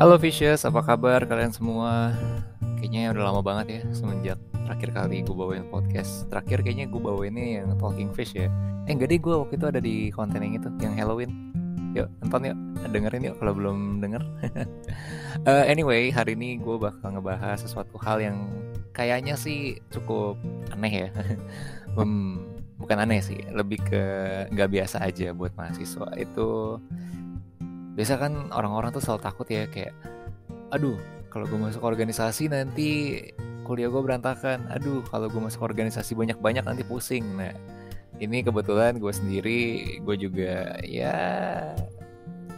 Halo Fishes, apa kabar kalian semua? Kayaknya udah lama banget ya semenjak terakhir kali gue bawain podcast. Terakhir kayaknya gue bawainnya yang Talking Fish ya. Eh enggak deh gue waktu itu ada di konten yang itu, yang Halloween. Yuk nonton yuk, dengerin yuk kalau belum denger. uh, anyway, hari ini gue bakal ngebahas sesuatu hal yang kayaknya sih cukup aneh ya. hmm, bukan aneh sih, lebih ke nggak biasa aja buat mahasiswa itu biasa kan orang-orang tuh selalu takut ya kayak aduh kalau gue masuk organisasi nanti kuliah gue berantakan. Aduh kalau gue masuk organisasi banyak-banyak nanti pusing. Nah ini kebetulan gue sendiri gue juga ya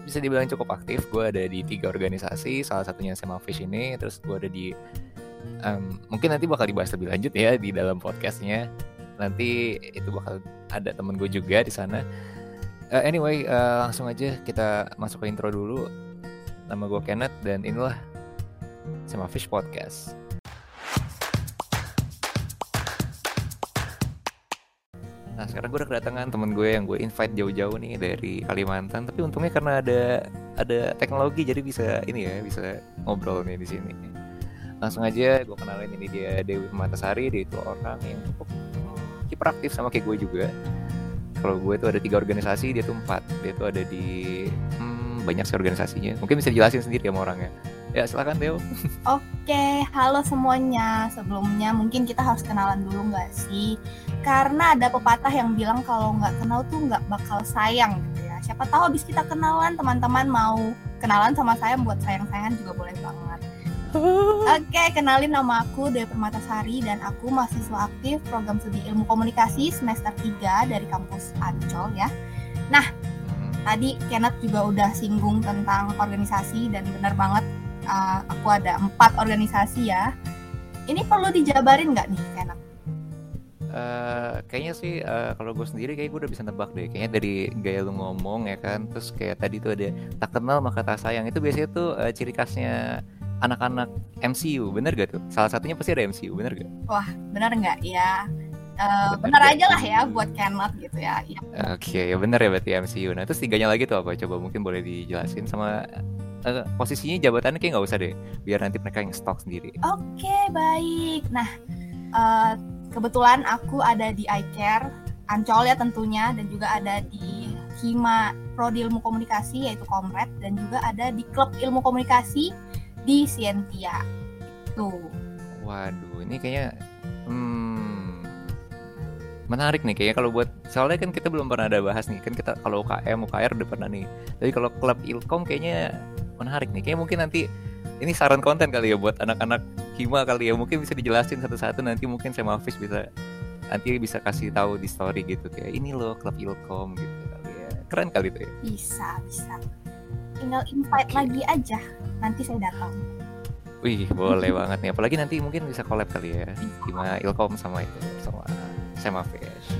bisa dibilang cukup aktif. Gue ada di tiga organisasi salah satunya sama Fish ini terus gue ada di um, mungkin nanti bakal dibahas lebih lanjut ya di dalam podcastnya. Nanti itu bakal ada temen gue juga di sana Uh, anyway, uh, langsung aja kita masuk ke intro dulu. Nama gue Kenneth dan inilah sama Fish Podcast. Nah sekarang gue udah kedatangan temen gue yang gue invite jauh-jauh nih dari Kalimantan. Tapi untungnya karena ada ada teknologi jadi bisa ini ya bisa ngobrol nih di sini. Langsung aja gue kenalin ini dia Dewi Matasari. Dia itu orang yang cukup hiperaktif sama kayak gue juga kalau gue tuh ada tiga organisasi dia tuh empat. Dia tuh ada di hmm, banyak sih organisasinya. Mungkin bisa dijelasin sendiri ya sama orangnya. Ya silakan Theo. Oke halo semuanya. Sebelumnya mungkin kita harus kenalan dulu nggak sih? Karena ada pepatah yang bilang kalau nggak kenal tuh nggak bakal sayang gitu ya. Siapa tahu abis kita kenalan teman-teman mau kenalan sama saya buat sayang-sayangan juga boleh banget Oke, kenalin nama aku Dewi Permatasari dan aku mahasiswa aktif program studi ilmu komunikasi semester 3 dari kampus Ancol ya. Nah, tadi Kenneth juga udah singgung tentang organisasi dan benar banget uh, aku ada empat organisasi ya. Ini perlu dijabarin nggak nih Kenneth? Uh, kayaknya sih uh, kalau gue sendiri kayak gue udah bisa nebak deh kayaknya dari gaya lu ngomong ya kan terus kayak tadi tuh ada tak kenal maka tak sayang itu biasanya tuh uh, ciri khasnya anak-anak MCU bener gak tuh salah satunya pasti ada MCU bener gak wah bener nggak ya Uh, bener, bener aja lah ya buat Kenneth gitu ya. ya. Oke okay, ya bener ya berarti MCU. Nah terus tiganya lagi tuh apa? Coba mungkin boleh dijelasin sama uh, posisinya jabatannya kayak nggak usah deh, biar nanti mereka yang stok sendiri. Oke okay, baik. Nah uh, kebetulan aku ada di iCare Ancol ya tentunya dan juga ada di Hima Prodi Ilmu Komunikasi yaitu Komret dan juga ada di Klub Ilmu Komunikasi di Sientia. Tuh. Waduh, ini kayaknya hmm, menarik nih kayaknya kalau buat soalnya kan kita belum pernah ada bahas nih kan kita kalau UKM UKR udah pernah nih tapi kalau klub ilkom kayaknya menarik nih kayak mungkin nanti ini saran konten kali ya buat anak-anak hima kali ya mungkin bisa dijelasin satu-satu nanti mungkin saya Mafis bisa nanti bisa kasih tahu di story gitu kayak ini loh klub ilkom gitu kali ya keren kali tuh ya bisa bisa tinggal invite okay. lagi aja nanti saya datang Wih, boleh banget nih. Apalagi nanti mungkin bisa collab kali ya. Gimana Ilkom sama itu sama sama Fish.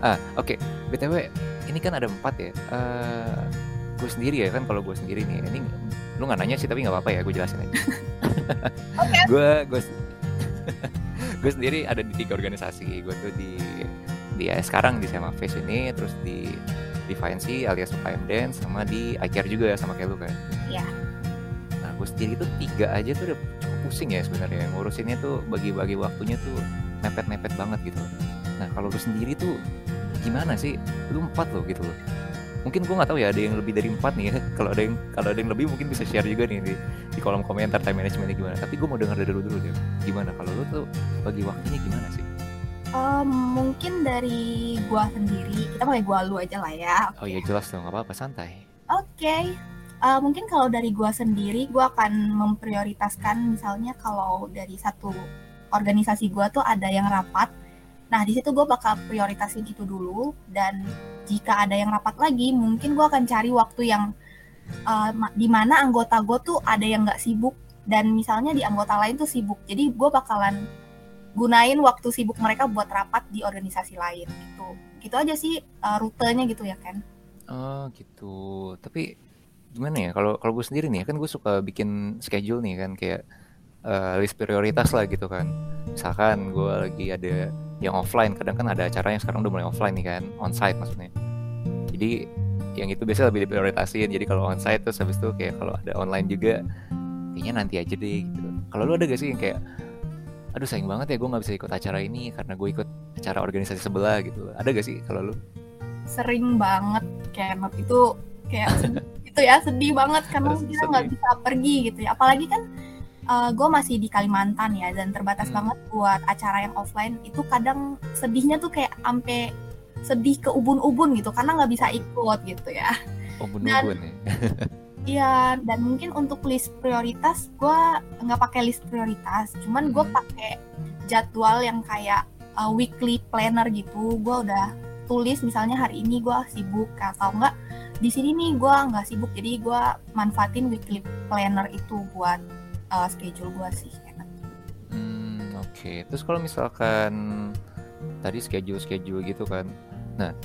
Ah, oke. Okay. BTW, ini kan ada empat ya. Uh, gue sendiri ya kan kalau gue sendiri nih. Ini lu nggak nanya sih tapi nggak apa-apa ya. Gue jelasin aja. Gue gue gue sendiri ada di tiga organisasi. Gue tuh di di ya, sekarang di sama Fish ini, terus di Defiancy alias UKM Dance sama di iCare juga sama kayak lu kan. Iya. Yeah gue sendiri tuh tiga aja tuh udah cukup pusing ya sebenarnya. Ngurusinnya tuh bagi-bagi waktunya tuh mepet-mepet banget gitu. Nah kalau lu sendiri tuh gimana sih? Lu empat loh gitu loh. Mungkin gue nggak tahu ya ada yang lebih dari empat nih ya. Kalau ada yang kalau ada yang lebih mungkin bisa share juga nih di, di kolom komentar time managementnya gimana. Tapi gue mau dengar dari dulu dulu deh. Gimana? Kalau lu tuh bagi waktunya gimana sih Um, mungkin dari gua sendiri, kita pakai gua lu aja lah ya. Okay. Oh iya jelas dong, apa apa santai. Oke, okay uh, mungkin kalau dari gue sendiri gue akan memprioritaskan misalnya kalau dari satu organisasi gue tuh ada yang rapat nah di situ gue bakal prioritasin itu dulu dan jika ada yang rapat lagi mungkin gue akan cari waktu yang uh, di mana anggota gue tuh ada yang nggak sibuk dan misalnya di anggota lain tuh sibuk jadi gue bakalan gunain waktu sibuk mereka buat rapat di organisasi lain gitu. Gitu aja sih uh, rutenya gitu ya kan oh gitu. Tapi gimana ya kalau kalau gue sendiri nih kan gue suka bikin schedule nih kan kayak uh, list prioritas lah gitu kan. Misalkan gue lagi ada yang offline kadang kan ada acara yang sekarang udah mulai offline nih kan onsite maksudnya. Jadi yang itu biasanya lebih diprioritasin. Jadi kalau onsite terus habis itu kayak kalau ada online juga kayaknya nanti aja deh gitu. Kalau lu ada gak sih yang kayak aduh sayang banget ya gue nggak bisa ikut acara ini karena gue ikut acara organisasi sebelah gitu ada gak sih kalau lu? Sering banget kayak itu kayak itu ya sedih banget karena kita nggak bisa pergi gitu ya. Apalagi kan uh, gue masih di Kalimantan ya dan terbatas Hmm. banget buat acara yang offline itu kadang sedihnya tuh kayak ampe sedih ke ubun-ubun gitu karena nggak bisa ikut gitu ya. Oh bunubun ya Iya, dan mungkin untuk list prioritas gue nggak pakai list prioritas, cuman gue Hmm. pakai jadwal yang kayak uh, weekly planner gitu. Gue udah tulis misalnya hari ini gue sibuk atau enggak di sini nih gue nggak sibuk, jadi gue manfaatin weekly planner itu buat uh, schedule gue sih. Hmm, oke. Terus kalau misalkan tadi schedule-schedule gitu kan. Nah,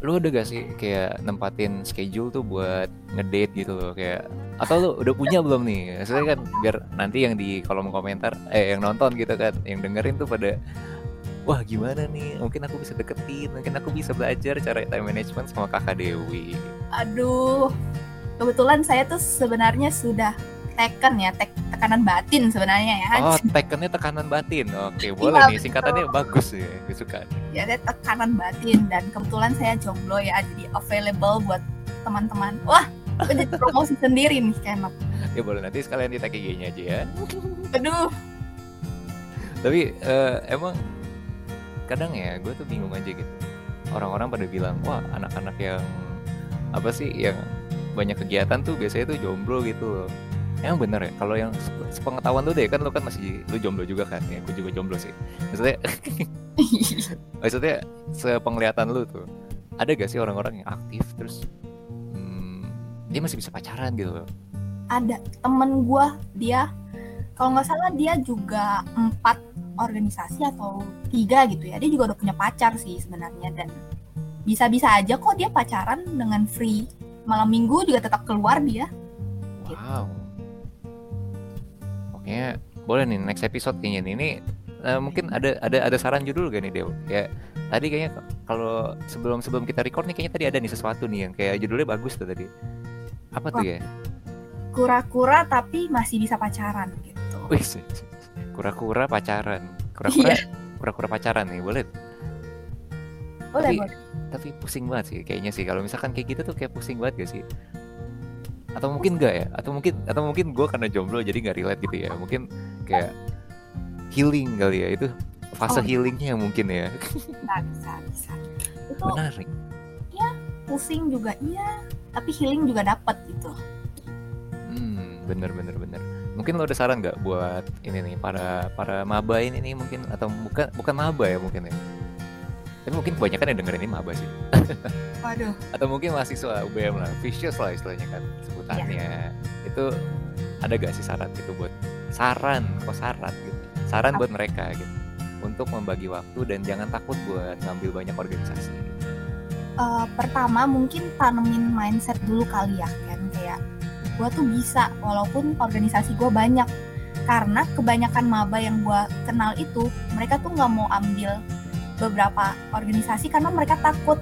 lu ada gak sih kayak nempatin schedule tuh buat ngedate gitu loh kayak atau lu udah punya belum nih? Maksudnya kan biar nanti yang di kolom komentar eh yang nonton gitu kan, yang dengerin tuh pada wah gimana nih? Mungkin aku bisa deketin, mungkin aku bisa belajar cara time management sama Kakak Dewi. Aduh, kebetulan saya tuh sebenarnya sudah teken ya, tek- tekanan batin sebenarnya ya. Oh, tekennya tekanan batin. Oke, boleh Iya, nih. Singkatannya bagus ya. Gue suka. ya tekanan batin dan kebetulan saya jomblo ya jadi available buat teman-teman wah jadi promosi sendiri nih Kenop Ya boleh nanti sekalian di tag IG-nya aja ya. aduh Tapi eh, emang kadang ya gue tuh bingung aja gitu. Orang-orang pada bilang, wah anak-anak yang apa sih yang banyak kegiatan tuh biasanya tuh jomblo gitu loh. Emang bener ya, kalau yang sep- sepengetahuan lu deh kan lu kan masih lu jomblo juga kan, ya gue juga jomblo sih. Maksudnya, maksudnya sepenglihatan lu tuh, ada gak sih orang-orang yang aktif terus hmm, dia masih bisa pacaran gitu loh? ada temen gua dia kalau nggak salah dia juga empat organisasi atau tiga gitu ya dia juga udah punya pacar sih sebenarnya dan bisa-bisa aja kok dia pacaran dengan free malam minggu juga tetap keluar dia Wow. Oke, boleh nih next episode kayaknya nih. Ini eh, mungkin ada ada ada saran judul gak nih Dew? Kayak tadi kayaknya kalau sebelum sebelum kita record nih kayaknya tadi ada nih sesuatu nih yang kayak judulnya bagus tuh tadi. Apa tuh ya? kura-kura tapi masih bisa pacaran gitu kura-kura pacaran. Kura-kura kura-kura pacaran nih, boleh. boleh Tapi- boleh Tapi pusing banget sih kayaknya sih kalau misalkan kayak gitu tuh kayak pusing banget gak sih? Atau mungkin enggak ya? Atau mungkin atau mungkin gue karena jomblo jadi nggak relate gitu ya? Mungkin kayak healing kali ya itu fase Oh. healingnya mungkin ya. bisa bisa bisa itu Menarik. pusing juga iya tapi healing juga dapat gitu Hmm, bener bener bener. Mungkin lo ada saran nggak buat ini nih para para maba ini nih mungkin atau bukan bukan maba ya mungkin ya? Tapi mungkin kebanyakan yang dengerin ini maba sih. waduh Atau mungkin mahasiswa UBM lah, vicious lah istilahnya kan sebutannya. Itu ada gak sih saran gitu buat saran, kok saran gitu? Saran buat mereka gitu untuk membagi waktu dan jangan takut buat ngambil banyak organisasi. Gitu. Eh, pertama mungkin tanemin mindset dulu kali ya kan kayak gue tuh bisa walaupun organisasi gue banyak karena kebanyakan maba yang gue kenal itu mereka tuh nggak mau ambil beberapa organisasi karena mereka takut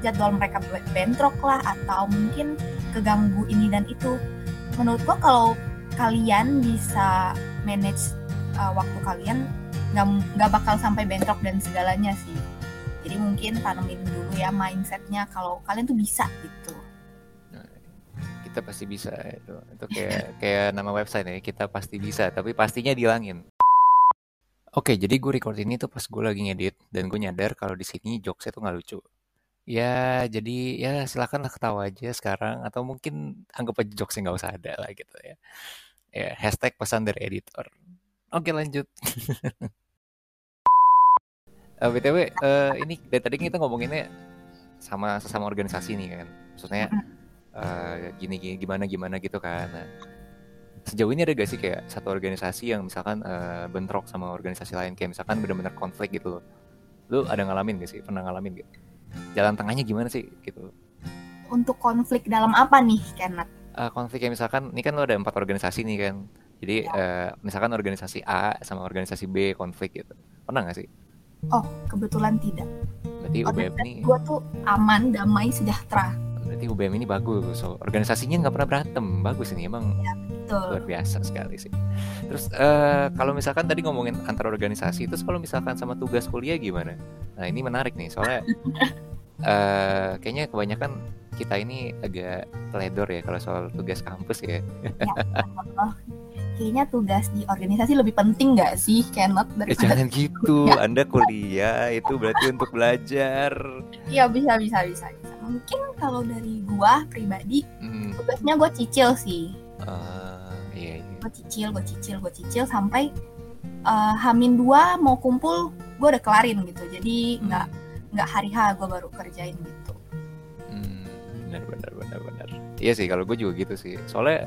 jadwal mereka be- bentrok lah atau mungkin keganggu ini dan itu menurut gue kalau kalian bisa manage uh, waktu kalian nggak bakal sampai bentrok dan segalanya sih jadi mungkin tanemin dulu ya mindsetnya kalau kalian tuh bisa gitu Kita pasti bisa itu. Itu kayak kayak nama website ya, kita pasti bisa, tapi pastinya dilangin. Oke, jadi gue record ini tuh pas gue lagi ngedit dan gue nyadar kalau di sini jokesnya tuh nggak lucu. Ya, jadi ya silakanlah ketawa aja sekarang atau mungkin anggap aja jokesnya nggak usah ada lah gitu ya. Ya, hashtag pesan dari editor. Oke lanjut. Eh, BTW, eh, ini dari tadi kita ngomonginnya sama sesama organisasi nih kan. Maksudnya eh, gini, gini gimana gimana gitu kan. Nah, sejauh ini ada gak sih kayak satu organisasi yang misalkan eh, bentrok sama organisasi lain kayak misalkan benar-benar konflik gitu loh. Lu ada ngalamin gak sih? Pernah ngalamin gak? Jalan tengahnya gimana sih gitu? untuk konflik dalam apa nih Kenneth Eh, konflik kayak misalkan ini kan lo ada empat organisasi nih kan. Jadi eh, misalkan organisasi A sama organisasi B konflik gitu. Pernah gak sih? oh kebetulan tidak Berarti UBM ini gue tuh aman damai sejahtera berarti UBM ini bagus. So, organisasinya nggak pernah berantem. Bagus ini emang Betul. luar biasa sekali sih. Terus eh, kalau misalkan tadi ngomongin antar organisasi, terus kalau misalkan sama tugas kuliah gimana? Nah ini menarik nih soalnya eh kayaknya kebanyakan kita ini agak teledor ya kalau soal tugas kampus ya. Oh, kayaknya tugas di organisasi lebih penting nggak sih, Kenneth Eh, jangan gitu, Ya. Anda kuliah itu berarti untuk belajar. Iya bisa bisa bisa bisa. Mungkin kalau dari gua pribadi Hmm, tugasnya gue cicil sih. ah, iya, iya. Gue cicil, gue cicil, gue cicil sampai eh, Hamin dua mau kumpul, gue udah kelarin gitu. Jadi nggak nggak hari H gue baru kerjain gitu. Hmm, benar benar benar benar. Iya sih kalau gue juga gitu sih. Soalnya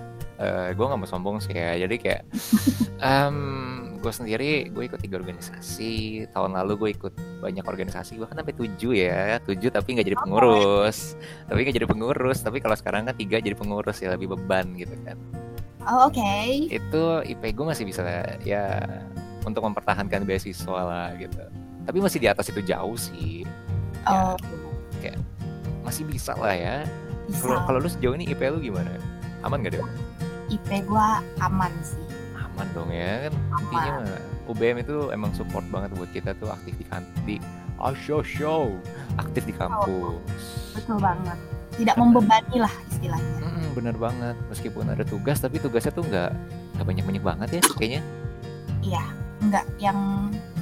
gue nggak mau sombong sih ya. Jadi kayak gue sendiri gue ikut tiga organisasi. Tahun lalu gue ikut banyak organisasi. Bahkan sampai tujuh ya. Tujuh tapi nggak jadi pengurus. Tapi nggak jadi pengurus. Tapi kalau sekarang kan tiga jadi pengurus ya lebih beban gitu kan. Oh, Oke. Itu IP gue masih bisa ya untuk mempertahankan beasiswa lah gitu. Tapi masih di atas itu jauh sih. Oh, Masih bisa lah ya. Kalau kalau lu sejauh ini IP lu gimana? Aman gak deh? IP gua aman sih. Aman dong ya kan. Intinya Aman. UBM itu emang support banget buat kita tuh aktif di kan di oh, show show aktif di kampus. Betul banget. Tidak membebani lah istilahnya. Mm-mm, bener banget. Meskipun ada tugas tapi tugasnya tuh nggak nggak banyak banyak banget ya kayaknya. Iya, enggak yang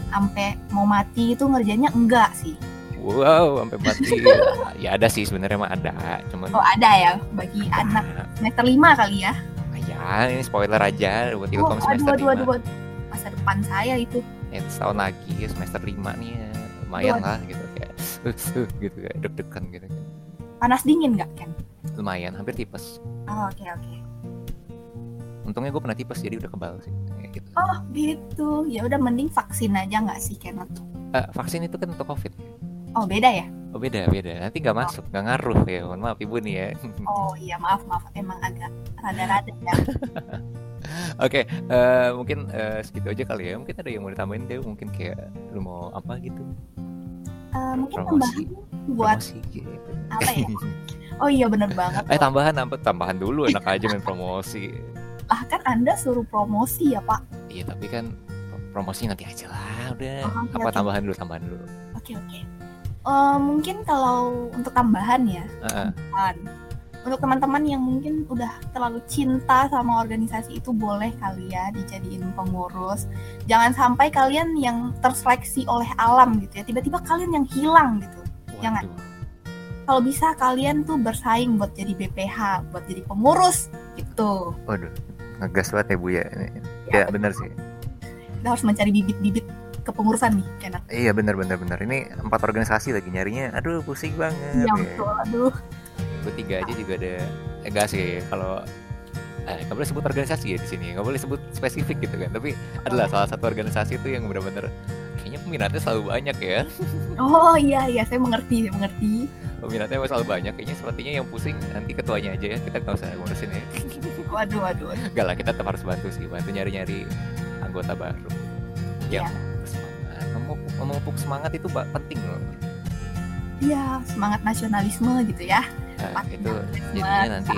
sampai mau mati itu ngerjainnya enggak sih. Wow sampai mati. ya ada sih sebenarnya mah ada. Cuman Oh ada ya bagi anak semester 5 kali ya. ya ini spoiler aja buat Oh, Ilkom aduh, semester aduh, 5 aduh, aduh. Masa depan saya itu. Eh, setahun lagi semester 5 nih ya. lumayan Waduh. lah gitu kayak uh, uh, gitu kayak deg-degan gitu kan. Panas dingin nggak Ken? lumayan hampir tipes Oh, oke oke. untungnya gue pernah tipes jadi udah kebal sih kayak gitu Oh gitu. Ya udah mending vaksin aja nggak sih Kenneth? Eh, vaksin itu kan untuk covid Oh beda ya? oh beda beda nanti nggak masuk nggak ngaruh ya mohon maaf ibu nih ya Oh iya maaf maaf emang agak rada-rada ya. oke eh, mungkin eh, segitu aja kali ya mungkin ada yang mau ditambahin deh mungkin kayak lu mau apa gitu Eh, mungkin tambahan buat promosi gitu apa ya? Oh iya bener banget. eh loh. tambahan apa tambahan dulu enak aja main promosi Lah kan Anda suruh promosi ya Pak. iya tapi kan promosi nanti aja lah udah Oh, oke, apa oke. tambahan dulu tambahan dulu Oke oke. Eh, mungkin kalau untuk tambahan ya, Heeh. tambahan. untuk teman-teman yang mungkin udah terlalu cinta sama organisasi itu boleh kali ya dijadiin pengurus. Jangan sampai kalian yang terseleksi oleh alam gitu ya, tiba-tiba kalian yang hilang gitu. Jangan. Waduh. Kalau bisa kalian tuh bersaing buat jadi BPH, buat jadi pengurus gitu. Waduh, ngegas banget ya Bu ya. Ini. Ya, Ya benar sih. Kita harus mencari bibit-bibit kepengurusan nih, Kenneth. Iya benar benar benar. Ini empat organisasi lagi nyarinya. Aduh pusing banget. Iya ya. betul, aduh. Gue tiga aja juga ada. Eh, enggak sih kalau eh, nggak boleh sebut organisasi ya di sini. Nggak boleh sebut spesifik gitu kan. Tapi adalah salah satu organisasi itu yang benar-benar kayaknya peminatnya selalu banyak ya. Oh iya iya, saya mengerti, saya mengerti. Peminatnya selalu banyak. Kayaknya sepertinya yang pusing nanti ketuanya aja ya. Kita nggak usah ngurusin ya. Waduh, waduh. Enggak lah, kita tetap harus bantu sih, bantu nyari-nyari anggota baru. Yang Iya. bersemangat. Memupuk, memupuk semangat itu penting loh. Iya, semangat nasionalisme gitu ya. Nah, itu jadinya nanti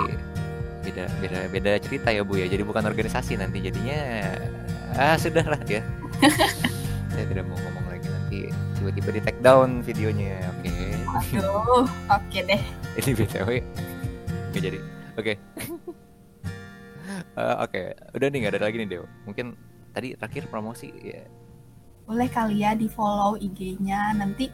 beda beda beda cerita ya bu ya. Jadi bukan organisasi nanti jadinya ah sudah lah ya. Saya tidak mau ngomong lagi nanti tiba-tiba di take down videonya. Oke, Aduh, oke deh. ini btw nggak jadi. Oke. Eh, Oke, udah nih nggak ada lagi nih Deo. Mungkin tadi terakhir promosi ya. Boleh kali ya di follow IG-nya nanti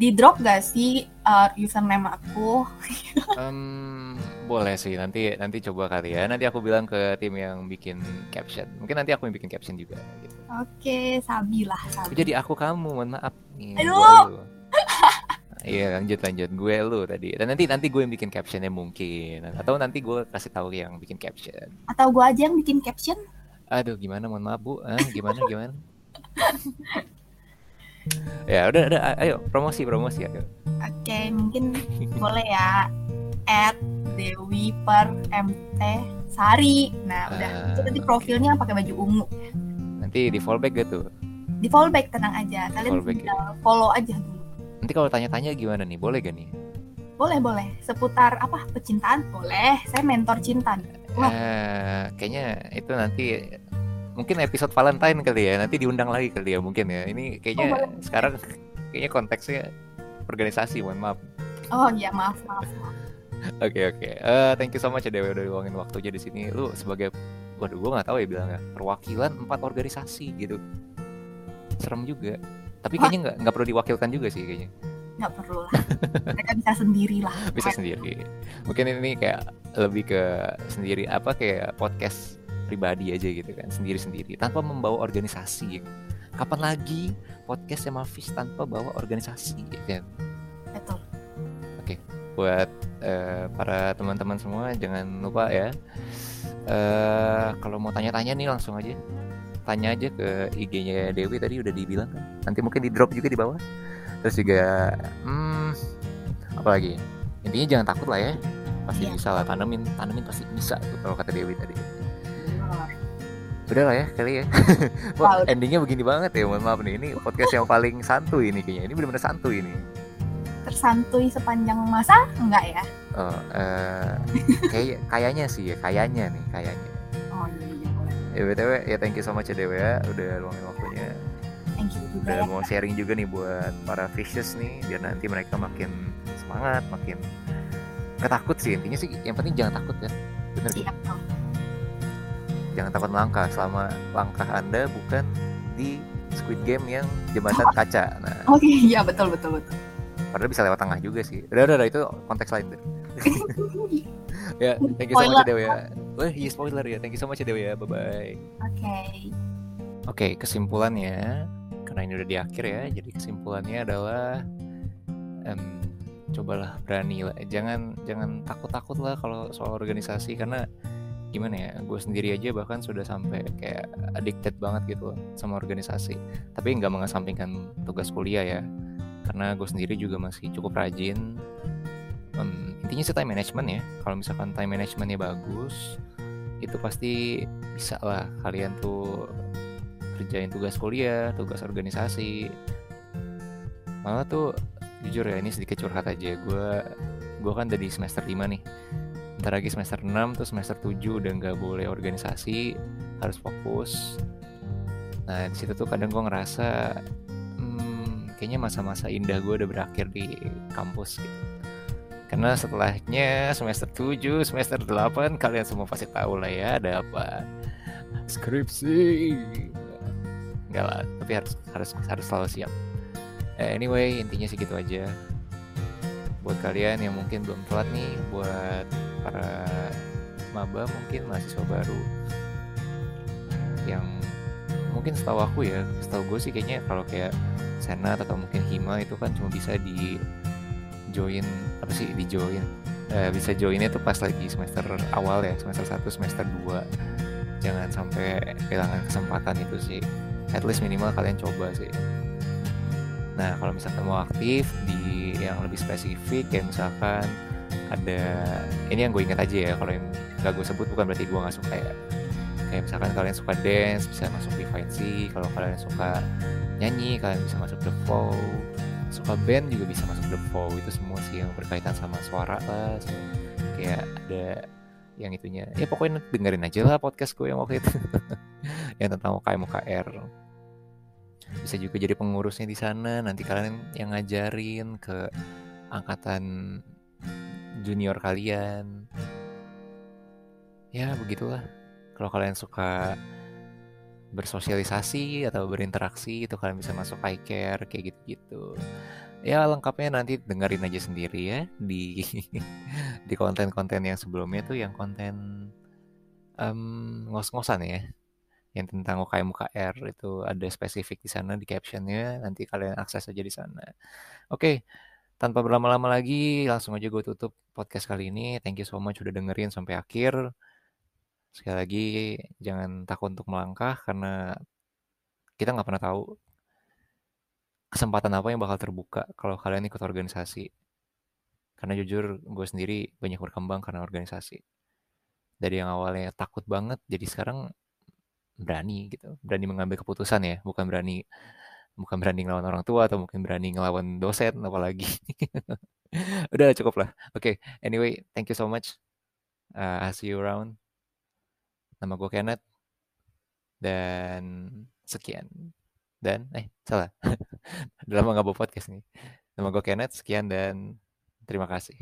di drop gak sih uh, username aku? Em, boleh sih nanti nanti coba kali ya. Nanti aku bilang ke tim yang bikin caption. Mungkin nanti aku yang bikin caption juga. Gitu. Oke, Sabi lah, Tapi Sabi. jadi aku kamu, mohon maaf nih. Aduh. Iya lanjut lanjut gue lu tadi dan nanti nanti gue yang bikin captionnya mungkin atau nanti gue kasih tahu yang bikin caption Atau gua aja yang bikin caption? aduh gimana mohon maaf bu ah, gimana gimana ya udah udah ayo promosi promosi ayo Oke, mungkin boleh ya. At Dewi per MT Sari. Nah, udah. Ah, Itu nanti profilnya pakai baju ungu. nanti di fallback gitu Di follow back tenang aja. Kalian Follow back ya. follow aja dulu. nanti kalau tanya-tanya gimana nih boleh gak nih Boleh, boleh. Seputar apa? Pecintaan? Boleh. Saya mentor cinta nih. uh, kayaknya itu nanti mungkin episode Valentine kali ya nanti diundang lagi kali ya mungkin ya ini kayaknya oh, sekarang kayaknya konteksnya organisasi mohon maaf oh iya maaf maaf Oke oke, okay, okay. uh, thank you so much ya Dewi udah luangin waktunya di sini. Lu sebagai, waduh gue nggak tahu ya bilangnya perwakilan empat organisasi gitu. Serem juga. Tapi kayaknya nggak nggak perlu diwakilkan juga sih kayaknya. Nggak perlu lah. Mereka bisa sendiri lah. bisa sendiri. Mungkin ini kayak lebih ke sendiri apa kayak podcast pribadi aja gitu kan sendiri-sendiri tanpa membawa organisasi kapan lagi podcast sama Fish tanpa bawa organisasi gitu kan? Betul. Oke buat uh, para teman-teman semua jangan lupa ya. Uh, kalau mau tanya-tanya nih langsung aja. Tanya aja ke IG-nya Dewi tadi udah dibilang kan? Nanti mungkin di drop juga di bawah. Terus juga hmm, apa lagi? Intinya jangan takut lah ya. Pasti yeah. bisa lah tanemin tanemin pasti bisa tuh kalau kata Dewi tadi udah lah ya kali ya. Wah, endingnya begini banget ya mohon maaf nih. Ini podcast yang paling santuy ini kayaknya. Ini benar-benar santuy ini tersantui sepanjang masa? Enggak ya? Oh, uh, kayak kayaknya sih ya kayaknya nih kayaknya. Oh iya, iya ya btw ya thank you so much ya Dewa. Ya udah luangin waktunya. Thank you juga udah ya. mau sharing juga nih buat para fishes nih biar nanti mereka makin semangat makin ketakut sih. Intinya sih yang penting jangan takut ya. Bener iya, jangan takut melangkah selama langkah anda bukan di Squid Game yang jembatan kaca. Nah, oke, okay, iya betul betul betul. Padahal bisa lewat tengah juga sih. Udah, udah, udah itu konteks lain deh. ya, thank you so much Dewa ya. Wah, iya spoiler ya. Thank you so much Dewa ya. Bye bye. Oke. Okay. Oke, okay, kesimpulannya karena ini udah di akhir ya. Jadi kesimpulannya adalah um, cobalah berani lah. Jangan jangan takut-takut lah kalau soal organisasi karena gimana ya gue sendiri aja bahkan sudah sampai kayak addicted banget gitu sama organisasi. Tapi nggak mengesampingkan tugas kuliah ya karena gue sendiri juga masih cukup rajin. Um, intinya sih time management ya. Kalau misalkan time managementnya bagus itu pasti bisa lah kalian tuh kerjain tugas kuliah tugas organisasi. Malah tuh jujur ya ini sedikit curhat aja. Gue gue kan dari semester 5 nih ntar lagi semester 6 tuh semester 7 udah nggak boleh organisasi harus fokus. Nah di situ tuh kadang gue ngerasa hmm, kayaknya masa-masa indah gue udah berakhir di kampus gitu. Karena setelahnya semester 7 semester 8 kalian semua pasti tahu lah ya ada apa? Skripsi. Enggak lah tapi harus harus harus selalu siap. Eh, anyway intinya sih gitu aja. Buat kalian yang mungkin belum telat nih buat para maba mungkin mahasiswa baru yang mungkin setahu aku ya setahu gue sih kayaknya kalau kayak senat atau mungkin hima itu kan cuma bisa di join apa sih di join eh, bisa joinnya tuh pas lagi semester awal ya semester 1 semester 2 jangan sampai kehilangan kesempatan itu sih. At least minimal kalian coba sih. Nah kalau misalkan mau aktif di yang lebih spesifik kayak misalkan ada ini yang gue ingat aja ya kalau yang gak gue sebut bukan berarti gue nggak suka ya. Kayak misalkan kalian suka dance bisa masuk Vivancy kalau kalian suka nyanyi kalian bisa masuk The Flow suka band juga bisa masuk The Flow itu semua sih yang berkaitan sama suara lah so, kayak ada yang itunya. Ya pokoknya dengerin aja lah podcast gue yang waktu itu. Yang tentang UKM UKR bisa juga jadi pengurusnya di sana. Nanti kalian yang ngajarin ke angkatan junior kalian. Ya begitulah. Kalau kalian suka bersosialisasi atau berinteraksi itu kalian bisa masuk iCare kayak gitu-gitu. Ya lengkapnya nanti dengerin aja sendiri ya di di konten-konten yang sebelumnya tuh yang konten um, ngos-ngosan ya. Yang tentang UKM UKR itu ada spesifik di sana di captionnya. Nanti kalian akses aja di sana. Oke tanpa berlama-lama lagi, langsung aja gue tutup podcast kali ini. Thank you so much udah dengerin sampai akhir. Sekali lagi, jangan takut untuk melangkah karena kita nggak pernah tahu kesempatan apa yang bakal terbuka kalau kalian ikut organisasi. Karena jujur, gue sendiri banyak berkembang karena organisasi. Dari yang awalnya takut banget, jadi sekarang berani gitu. Berani mengambil keputusan ya, bukan berani bukan berani ngelawan orang tua atau mungkin berani ngelawan dosen apalagi. Udah cukup lah. Oke okay. anyway thank you so much. Uh, I'll see you around. Nama gue Kenneth. Dan sekian. Dan eh salah. Dalam nggak podcast nih. Nama gue Kenneth sekian dan terima kasih.